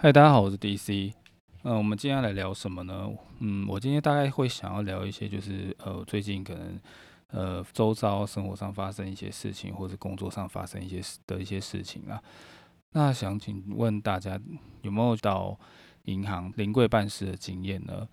嗨，大家好，我是 DC。嗯，我们今天来聊什么呢？嗯，我今天大概会想要聊一些，就是呃，最近可能呃，周遭生活上发生一些事情，或者工作上发生一些的一些事情啊。那想请问大家有没有到银行临柜办事的经验呢？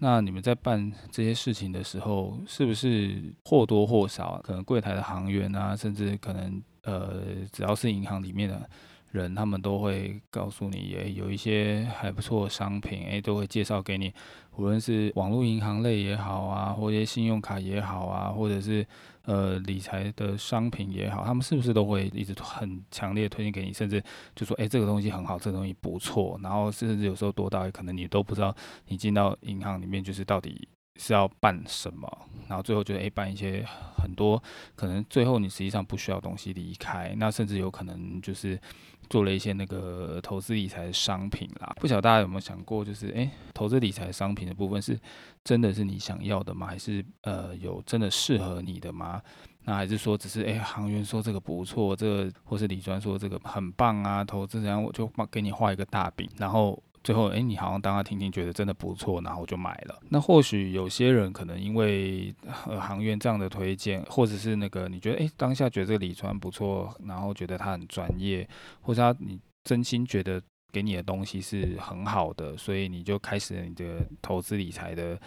那你们在办这些事情的时候，是不是或多或少，可能柜台的行员啊，甚至可能呃，只要是银行里面的。人他们都会告诉你，也有一些还不错的商品，诶，都会介绍给你。无论是网络银行类也好啊，或者信用卡也好啊，或者是呃理财的商品也好，他们是不是都会一直很强烈推荐给你？甚至就说，诶，这个东西很好，这个东西不错。然后甚至有时候多到可能你都不知道，你进到银行里面就是到底是要办什么，然后最后就诶办一些很多可能最后你实际上不需要东西离开，那甚至有可能就是。做了一些那个投资理财的商品啦，不晓得大家有没有想过，就是诶，投资理财商品的部分是真的是你想要的吗？还是呃有真的适合你的吗？那还是说只是诶，行员说这个不错，这个或是李专说这个很棒啊，投资人我就帮给你画一个大饼，然后。最后，哎，你好像当他听听，觉得真的不错，然后就买了。那或许有些人可能因为呃行员这样的推荐，或者是那个你觉得，哎，当下觉得这个理专不错，然后觉得他很专业，或者他你真心觉得给你的东西是很好的，所以你就开始你的投资理财的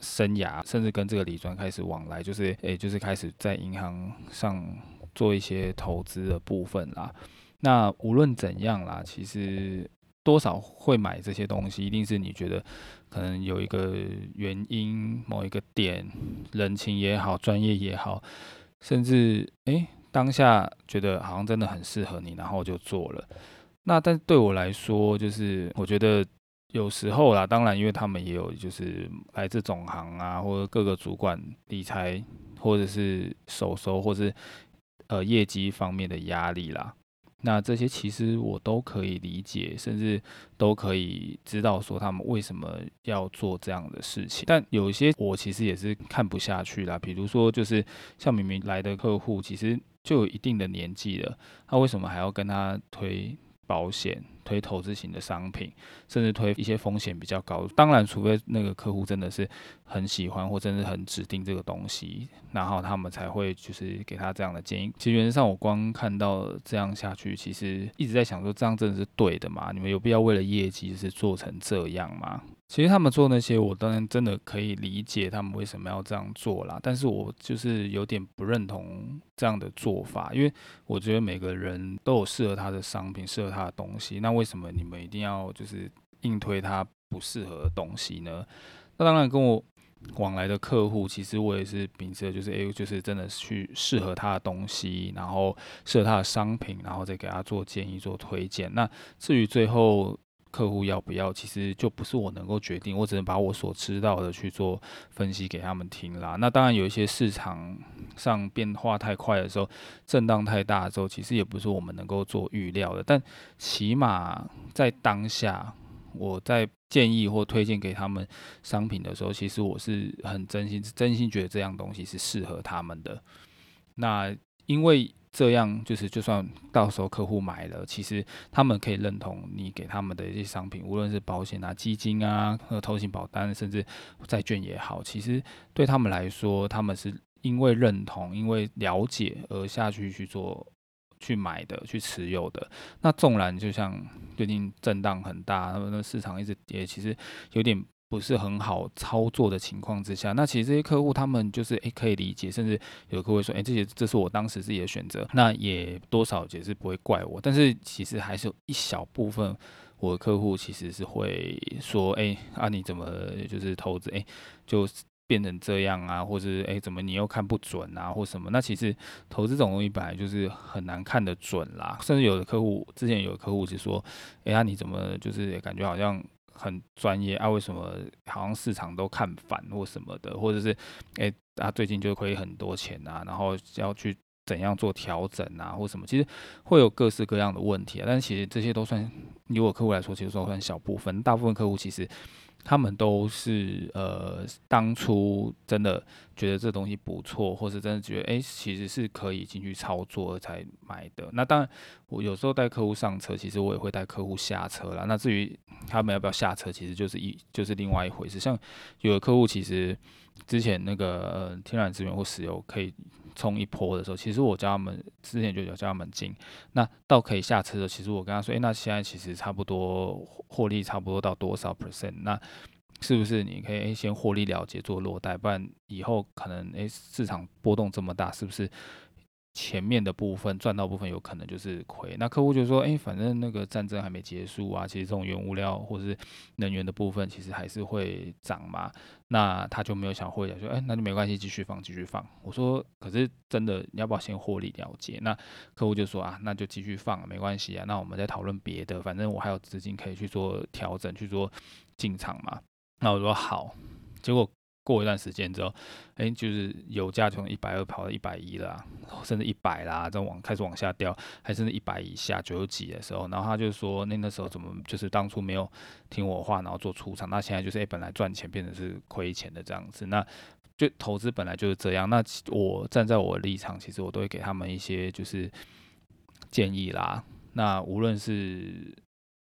生涯，甚至跟这个理专开始往来，就是哎，就是开始在银行上做一些投资的部分啦。那无论怎样啦，其实。多少会买这些东西，一定是你觉得可能有一个原因，某一个点，人情也好，专业也好，甚至诶，当下觉得好像真的很适合你，然后就做了。那但对我来说，就是我觉得有时候啦，当然因为他们也有就是来自总行啊，或者各个主管理财，或者是手收，或是呃业绩方面的压力啦。那这些其实我都可以理解，甚至都可以知道说他们为什么要做这样的事情。但有一些我其实也是看不下去啦，比如说就是像明明来的客户其实就有一定的年纪了，他为什么还要跟他推？保险推投资型的商品，甚至推一些风险比较高。当然，除非那个客户真的是很喜欢或真的很指定这个东西，然后他们才会就是给他这样的建议。其实原则上，我光看到这样下去，其实一直在想说，这样真的是对的吗？你们有必要为了业绩是做成这样吗？其实他们做那些，我当然真的可以理解他们为什么要这样做啦。但是我就是有点不认同这样的做法，因为我觉得每个人都有适合他的商品，适合他的东西。那为什么你们一定要就是硬推他不适合的东西呢？那当然跟我往来的客户，其实我也是秉持的就是，诶，就是真的去适合他的东西，然后适合他的商品，然后再给他做建议、做推荐。那至于最后。客户要不要，其实就不是我能够决定，我只能把我所知道的去做分析给他们听啦。那当然有一些市场上变化太快的时候，震荡太大的时候，其实也不是我们能够做预料的。但起码在当下，我在建议或推荐给他们商品的时候，其实我是很真心、真心觉得这样东西是适合他们的。那因为。这样就是，就算到时候客户买了，其实他们可以认同你给他们的一些商品，无论是保险啊、基金啊、和投型保单，甚至债券也好，其实对他们来说，他们是因为认同、因为了解而下去去做、去买的、去持有的。那纵然就像最近震荡很大，他们的市场一直跌，其实有点。不是很好操作的情况之下，那其实这些客户他们就是诶可以理解，甚至有客户说诶这些这是我当时自己的选择，那也多少也是不会怪我。但是其实还是有一小部分我的客户其实是会说诶啊你怎么就是投资诶就变成这样啊，或者诶怎么你又看不准啊或什么？那其实投资这种东西本来就是很难看得准啦。甚至有的客户之前有的客户是说诶啊你怎么就是感觉好像。很专业啊？为什么好像市场都看反或什么的，或者是诶，他最近就亏很多钱啊，然后要去怎样做调整啊，或什么，其实会有各式各样的问题啊。但其实这些都算，以我客户来说，其实都算小部分。大部分客户其实。他们都是呃，当初真的觉得这东西不错，或是真的觉得诶，其实是可以进去操作才买的。那当然，我有时候带客户上车，其实我也会带客户下车啦。那至于他们要不要下车，其实就是一就是另外一回事。像有的客户其实之前那个呃天然资源或石油可以冲一波的时候，其实我叫他们之前就有叫他们进。那到可以下车的，其实我跟他说，诶，那现在其实差不多获利差不多到多少 percent？那是不是你可以先获利了结做落袋，不然以后可能诶市场波动这么大，是不是前面的部分赚到部分有可能就是亏？那客户就说，诶，反正那个战争还没结束啊，其实这种原物料或是能源的部分其实还是会涨嘛。那他就没有想获利，说，诶，那就没关系，继续放，继续放。我说，可是真的你要不要先获利了结？那客户就说啊，那就继续放，没关系啊。那我们再讨论别的，反正我还有资金可以去做调整，去做进场嘛。那我说好，结果过一段时间之后，哎、就是油价从一百二跑到一百一啦，甚至一百啦，再往开始往下掉，还甚至一百以下九十几的时候，然后他就说，那那时候怎么就是当初没有听我话，然后做出场，那现在就是哎、本来赚钱变成是亏钱的这样子，那就投资本来就是这样。那我站在我的立场，其实我都会给他们一些就是建议啦。那无论是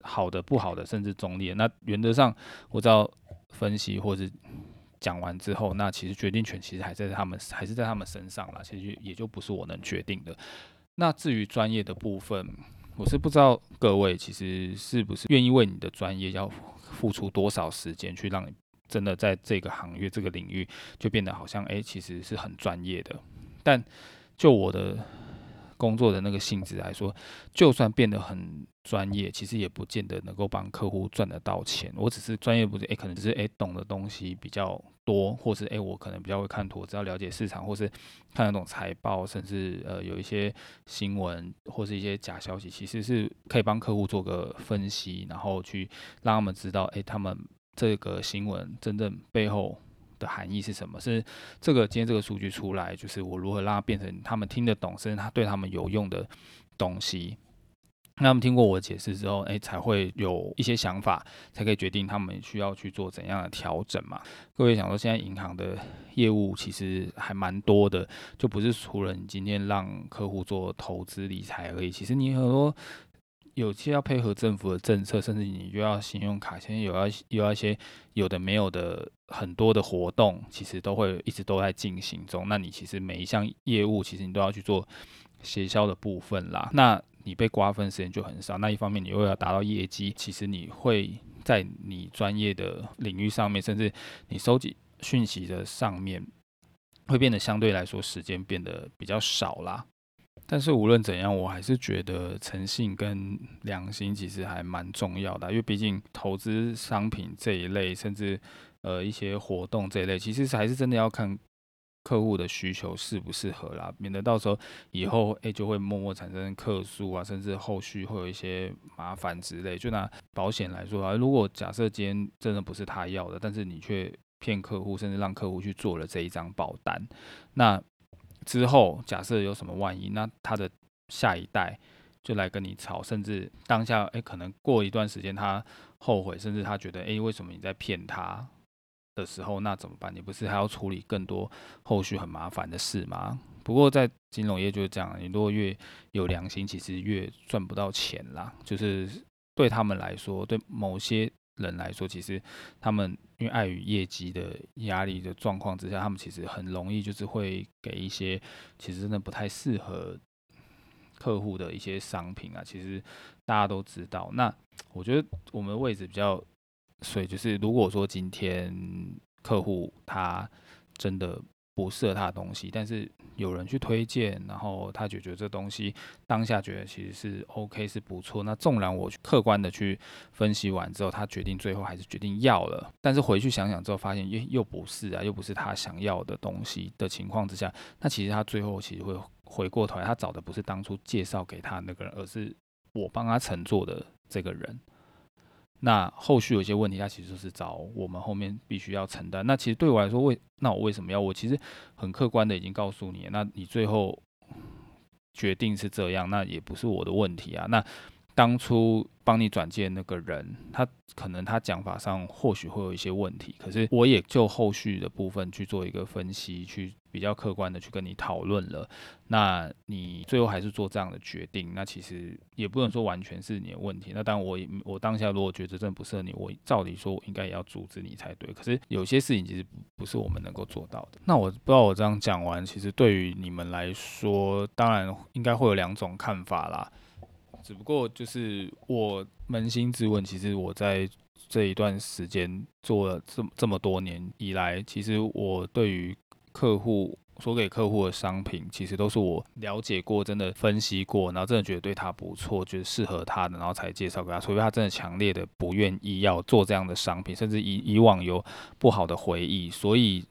好的、不好的，甚至中立的，那原则上我知道。分析或者讲完之后，那其实决定权其实还在他们，还是在他们身上了。其实也就不是我能决定的。那至于专业的部分，我是不知道各位其实是不是愿意为你的专业要付出多少时间，去让你真的在这个行业、这个领域就变得好像诶，其实是很专业的。但就我的。工作的那个性质来说，就算变得很专业，其实也不见得能够帮客户赚得到钱。我只是专业不是诶，可能只是诶懂的东西比较多，或是诶我可能比较会看图，只要了解市场，或是看那种财报，甚至呃有一些新闻或是一些假消息，其实是可以帮客户做个分析，然后去让他们知道诶他们这个新闻真正背后。的含义是什么？是这个今天这个数据出来，就是我如何让它变成他们听得懂，甚至他对他们有用的东西。那他们听过我的解释之后，哎，才会有一些想法，才可以决定他们需要去做怎样的调整嘛。各位想说，现在银行的业务其实还蛮多的，就不是除了你今天让客户做投资理财而已，其实你很多。有些要配合政府的政策，甚至你又要信用卡，现在有要有要一些有的没有的很多的活动，其实都会一直都在进行中。那你其实每一项业务，其实你都要去做协销的部分啦。那你被瓜分时间就很少。那一方面你又要达到业绩，其实你会在你专业的领域上面，甚至你收集讯息的上面，会变得相对来说时间变得比较少啦。但是无论怎样，我还是觉得诚信跟良心其实还蛮重要的，因为毕竟投资商品这一类，甚至呃一些活动这一类，其实还是真的要看客户的需求适不适合啦，免得到时候以后诶就会默默产生客诉啊，甚至后续会有一些麻烦之类。就拿保险来说啊，如果假设今天真的不是他要的，但是你却骗客户，甚至让客户去做了这一张保单，那。之后，假设有什么万一，那他的下一代就来跟你吵，甚至当下，哎，可能过一段时间他后悔，甚至他觉得，哎，为什么你在骗他的时候，那怎么办？你不是还要处理更多后续很麻烦的事吗？不过在金融业就是这样，你如果越有良心，其实越赚不到钱啦。就是对他们来说，对某些。人来说，其实他们因为碍于业绩的压力的状况之下，他们其实很容易就是会给一些其实真的不太适合客户的一些商品啊。其实大家都知道，那我觉得我们的位置比较，所以就是如果说今天客户他真的。不适合他的东西，但是有人去推荐，然后他就觉得这东西当下觉得其实是 OK 是不错。那纵然我去客观的去分析完之后，他决定最后还是决定要了，但是回去想想之后发现又又不是啊，又不是他想要的东西的情况之下，那其实他最后其实会回过头来，他找的不是当初介绍给他那个人，而是我帮他乘坐的这个人。那后续有些问题，他其实是找我们后面必须要承担。那其实对我来说，为那我为什么要？我其实很客观的已经告诉你，那你最后决定是这样，那也不是我的问题啊。那当初帮你转介那个人，他可能他讲法上或许会有一些问题，可是我也就后续的部分去做一个分析，去比较客观的去跟你讨论了。那你最后还是做这样的决定，那其实也不能说完全是你的问题。那当然我我当下如果觉得真的不适合你，我照理说我应该也要阻止你才对。可是有些事情其实不是我们能够做到的。那我不知道我这样讲完，其实对于你们来说，当然应该会有两种看法啦。只不过就是我扪心自问，其实我在这一段时间做了这么这么多年以来，其实我对于客户所给客户的商品，其实都是我了解过、真的分析过，然后真的觉得对他不错，觉得适合他的，然后才介绍给他。除非他真的强烈的不愿意要做这样的商品，甚至以以往有不好的回忆，所以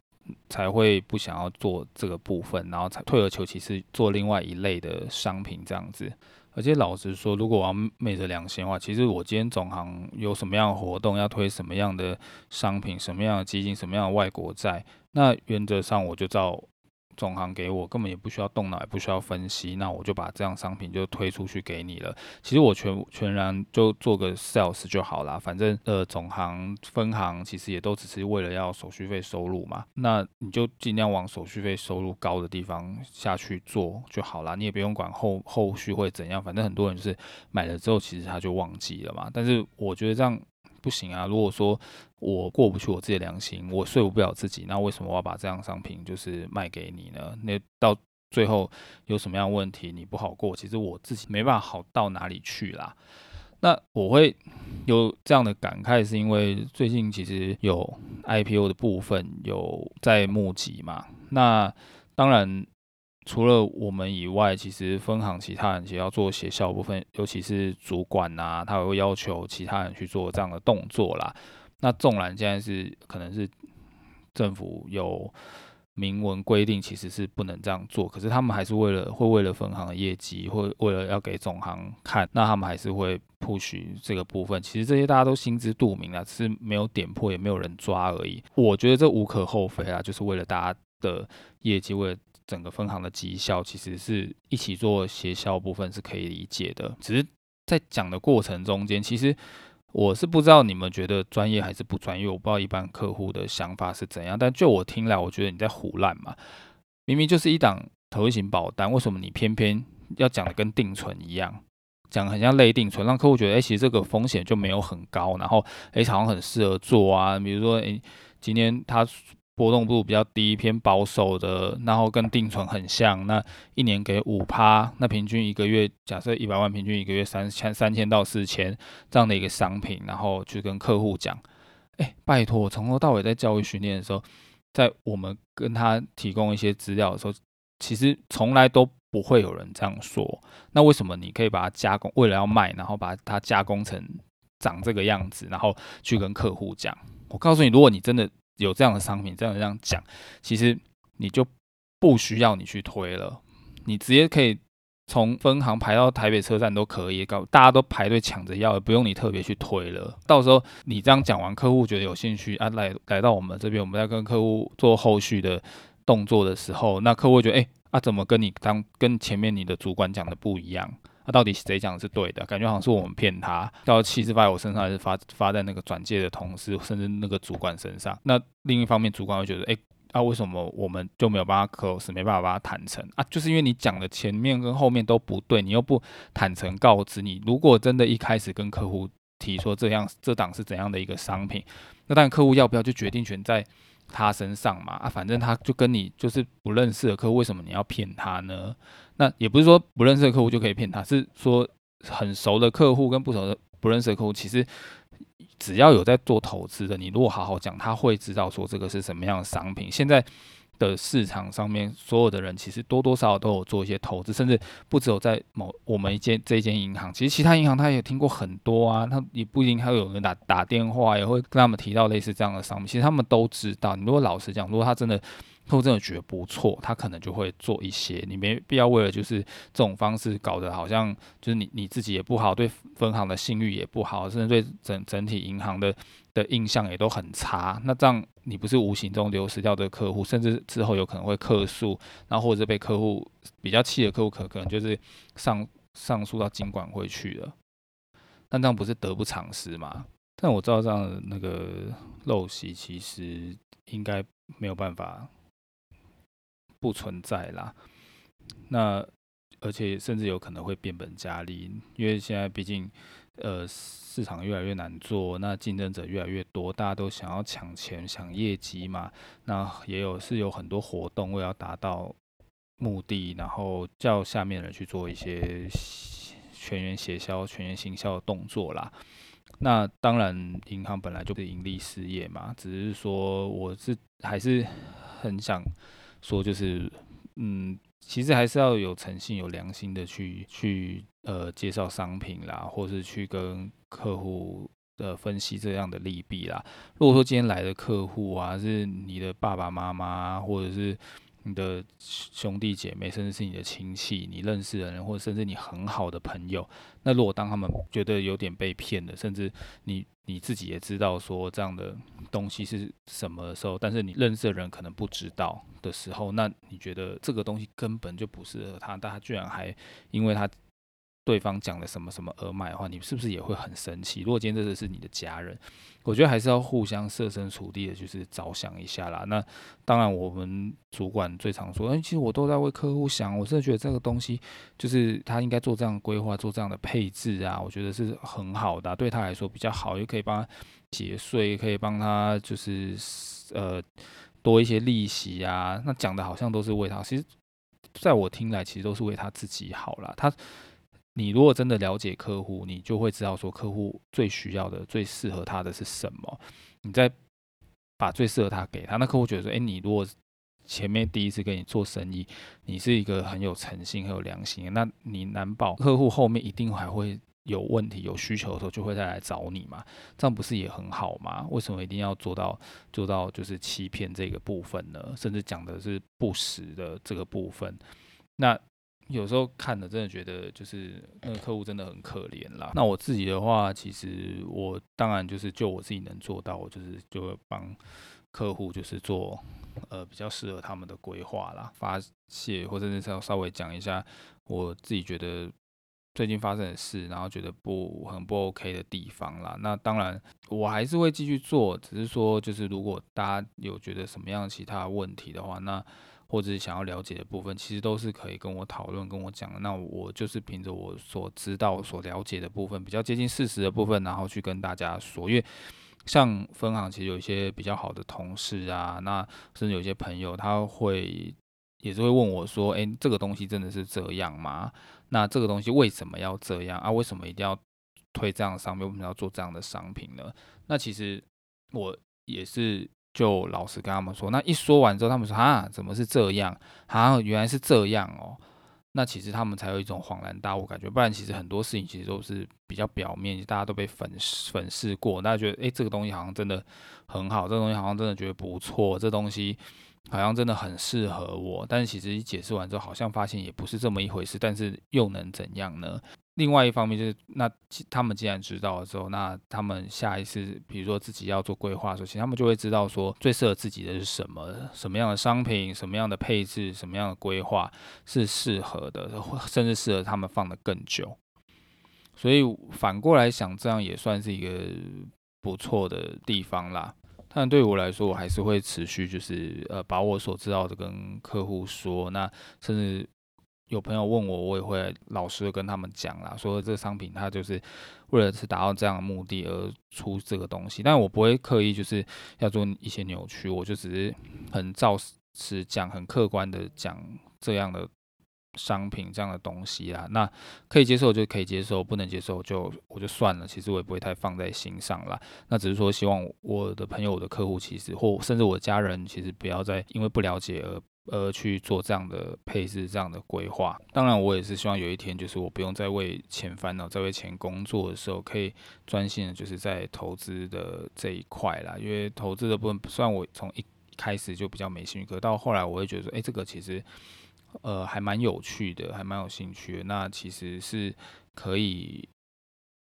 才会不想要做这个部分，然后才退而求其次做另外一类的商品这样子。而且老实说，如果我要昧着良心的话，其实我今天总行有什么样的活动，要推什么样的商品，什么样的基金，什么样的外国债，那原则上我就照。总行给我根本也不需要动脑，也不需要分析，那我就把这样商品就推出去给你了。其实我全全然就做个 sales 就好啦，反正呃总行分行其实也都只是为了要手续费收入嘛。那你就尽量往手续费收入高的地方下去做就好啦，你也不用管后后续会怎样，反正很多人就是买了之后其实他就忘记了嘛。但是我觉得这样。不行啊！如果说我过不去我自己的良心，我说服不了自己，那为什么我要把这样商品就是卖给你呢？那到最后有什么样的问题你不好过，其实我自己没办法好到哪里去啦。那我会有这样的感慨，是因为最近其实有 IPO 的部分有在募集嘛。那当然。除了我们以外，其实分行其他人也要做协调部分，尤其是主管呐，他会要求其他人去做这样的动作啦。那纵然现在是可能是政府有明文规定，其实是不能这样做，可是他们还是为了会为了分行的业绩，会为了要给总行看，那他们还是会 push 这个部分。其实这些大家都心知肚明啊，只是没有点破，也没有人抓而已。我觉得这无可厚非啊，就是为了大家的业绩，为了。整个分行的绩效其实是一起做协销部分是可以理解的，只是在讲的过程中间，其实我是不知道你们觉得专业还是不专业，我不知道一般客户的想法是怎样。但就我听来，我觉得你在胡乱嘛，明明就是一档投资型保单，为什么你偏偏要讲的跟定存一样，讲很像类定存，让客户觉得哎、其实这个风险就没有很高，然后哎、好像很适合做啊，比如说哎、今天他。波动度比较低，偏保守的，然后跟定存很像。那一年给五趴，那平均一个月，假设一百万，平均一个月三千三千到四千这样的一个商品，然后去跟客户讲，哎，拜托，从头到尾在教育训练的时候，在我们跟他提供一些资料的时候，其实从来都不会有人这样说。那为什么你可以把它加工，为了要卖，然后把它加工成长这个样子，然后去跟客户讲？我告诉你，如果你真的。有这样的商品，这样这样讲，其实你就不需要你去推了，你直接可以从分行排到台北车站都可以，搞大家都排队抢着要，也不用你特别去推了。到时候你这样讲完，客户觉得有兴趣啊，来来到我们这边，我们在跟客户做后续的动作的时候，那客户觉得，哎，啊怎么跟你当跟前面你的主管讲的不一样？到底谁讲是对的？感觉好像是我们骗他，到气是发在我身上，还是发发在那个转介的同事，甚至那个主管身上？那另一方面，主管会觉得，哎，啊，为什么我们就没有办法 close，没办法把它谈成啊？就是因为你讲的前面跟后面都不对，你又不坦诚告知你。如果真的一开始跟客户提说这样这档是怎样的一个商品，那当然客户要不要就决定权在他身上嘛。啊，反正他就跟你就是不认识的客户，为什么你要骗他呢？那也不是说不认识的客户就可以骗他，是说很熟的客户跟不熟的不认识的客户，其实只要有在做投资的，你如果好好讲，他会知道说这个是什么样的商品。现在的市场上面，所有的人其实多多少少都有做一些投资，甚至不只有在某我们一间这间银行，其实其他银行他也听过很多啊，他也不一定还有人打打电话，也会跟他们提到类似这样的商品，其实他们都知道。你如果老实讲，如果他真的。客户真的觉得不错，他可能就会做一些。你没必要为了就是这种方式搞得好像就是你你自己也不好，对分行的信誉也不好，甚至对整整体银行的的印象也都很差。那这样你不是无形中流失掉的客户，甚至之后有可能会客诉，然后或者被客户比较气的客户可可能就是上上诉到经管会去了。那这样不是得不偿失吗？但我知道这样那个陋习其实应该没有办法不存在啦。那而且甚至有可能会变本加厉，因为现在毕竟呃市场越来越难做，那竞争者越来越多，大家都想要抢钱、抢业绩嘛。那也有是有很多活动为了达到目的，然后叫下面人去做一些全员协销、全员行销的动作啦。那当然，银行本来就是盈利事业嘛，只是说我是还是很想说，就是嗯，其实还是要有诚信、有良心的去去呃介绍商品啦，或是去跟客户的分析这样的利弊啦。如果说今天来的客户啊是你的爸爸妈妈，或者是你的兄弟姐妹，甚至是你的亲戚，你认识的人，或者甚至你很好的朋友，那如果当他们觉得有点被骗的，甚至你你自己也知道说这样的东西是什么时候，但是你认识的人可能不知道的时候，那你觉得这个东西根本就不适合他，但他居然还因为他。对方讲了什么什么而买的话，你是不是也会很生气？如果今天这个是你的家人，我觉得还是要互相设身处地的，就是着想一下啦。那当然，我们主管最常说，哎，其实我都在为客户想，我真的觉得这个东西就是他应该做这样的规划，做这样的配置啊，我觉得是很好的，对他来说比较好，也可以帮他节税，可以帮他就是呃多一些利息啊。那讲的好像都是为他，其实在我听来，其实都是为他自己好啦。他。你如果真的了解客户，你就会知道说客户最需要的、最适合他的是什么。你再把最适合他给他，那客户觉得说：“诶，你如果前面第一次跟你做生意，你是一个很有诚信、很有良心，那你难保客户后面一定还会有问题、有需求的时候就会再来找你嘛？这样不是也很好吗？为什么一定要做到做到就是欺骗这个部分呢？甚至讲的是不实的这个部分，那？有时候看了真的觉得就是那个客户真的很可怜啦。那我自己的话，其实我当然就是就我自己能做到，我就是就会帮客户就是做呃比较适合他们的规划啦，发泄或者是要稍微讲一下我自己觉得最近发生的事，然后觉得不很不 OK 的地方啦。那当然我还是会继续做，只是说就是如果大家有觉得什么样其他问题的话，那。或者是想要了解的部分，其实都是可以跟我讨论、跟我讲。那我就是凭着我所知道、所了解的部分，比较接近事实的部分，然后去跟大家说。因为像分行，其实有一些比较好的同事啊，那甚至有些朋友，他会也是会问我说：“诶，这个东西真的是这样吗？那这个东西为什么要这样啊？为什么一定要推这样的商品？为什么要做这样的商品呢？”那其实我也是。就老实跟他们说，那一说完之后，他们说啊，怎么是这样？啊，原来是这样哦。那其实他们才有一种恍然大悟感觉，不然其实很多事情其实都是比较表面，大家都被粉粉饰过，大家觉得诶，这个东西好像真的很好，这个东西好像真的觉得不错，这东西好像真的很适合我。但是其实一解释完之后，好像发现也不是这么一回事。但是又能怎样呢？另外一方面就是，那他们既然知道了之后，那他们下一次，比如说自己要做规划的时候，其实他们就会知道说，最适合自己的是什么，什么样的商品，什么样的配置，什么样的规划是适合的，甚至适合他们放得更久。所以反过来想，这样也算是一个不错的地方啦。但对我来说，我还是会持续就是呃，把我所知道的跟客户说，那甚至。有朋友问我，我也会老实跟他们讲啦，说这个商品它就是为了是达到这样的目的而出这个东西，但我不会刻意就是要做一些扭曲，我就只是很照实讲、很客观的讲这样的商品、这样的东西啦。那可以接受就可以接受，不能接受就我就算了。其实我也不会太放在心上啦。那只是说希望我的朋友、我的客户，其实或甚至我的家人，其实不要再因为不了解而。呃，去做这样的配置、这样的规划。当然，我也是希望有一天，就是我不用再为钱烦恼，再为钱工作的时候，可以专心的就是在投资的这一块啦。因为投资的部分，虽然我从一开始就比较没兴趣，可到后来我会觉得说，哎，这个其实呃还蛮有趣的，还蛮有兴趣。那其实是可以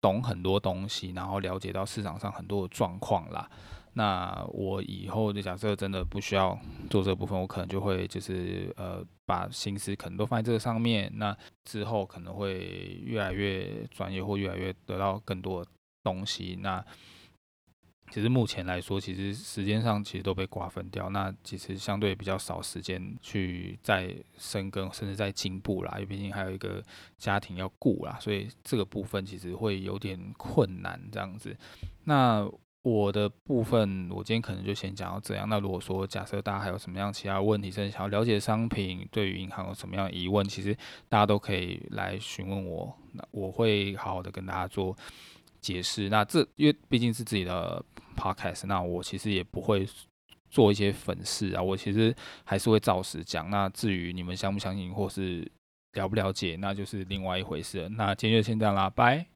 懂很多东西，然后了解到市场上很多的状况啦。那我以后就假设真的不需要做这部分，我可能就会就是呃把心思可能都放在这个上面。那之后可能会越来越专业，或越来越得到更多的东西。那其实目前来说，其实时间上其实都被瓜分掉。那其实相对比较少时间去再深耕，甚至再进步啦。因为毕竟还有一个家庭要顾啦，所以这个部分其实会有点困难这样子。那我的部分，我今天可能就先讲到这样。那如果说假设大家还有什么样其他问题，甚至想要了解商品，对于银行有什么样疑问，其实大家都可以来询问我，那我会好好的跟大家做解释。那这因为毕竟是自己的 podcast，那我其实也不会做一些粉饰啊，我其实还是会照实讲。那至于你们相不相信或是了不了解，那就是另外一回事了。那今天就先这样啦，拜。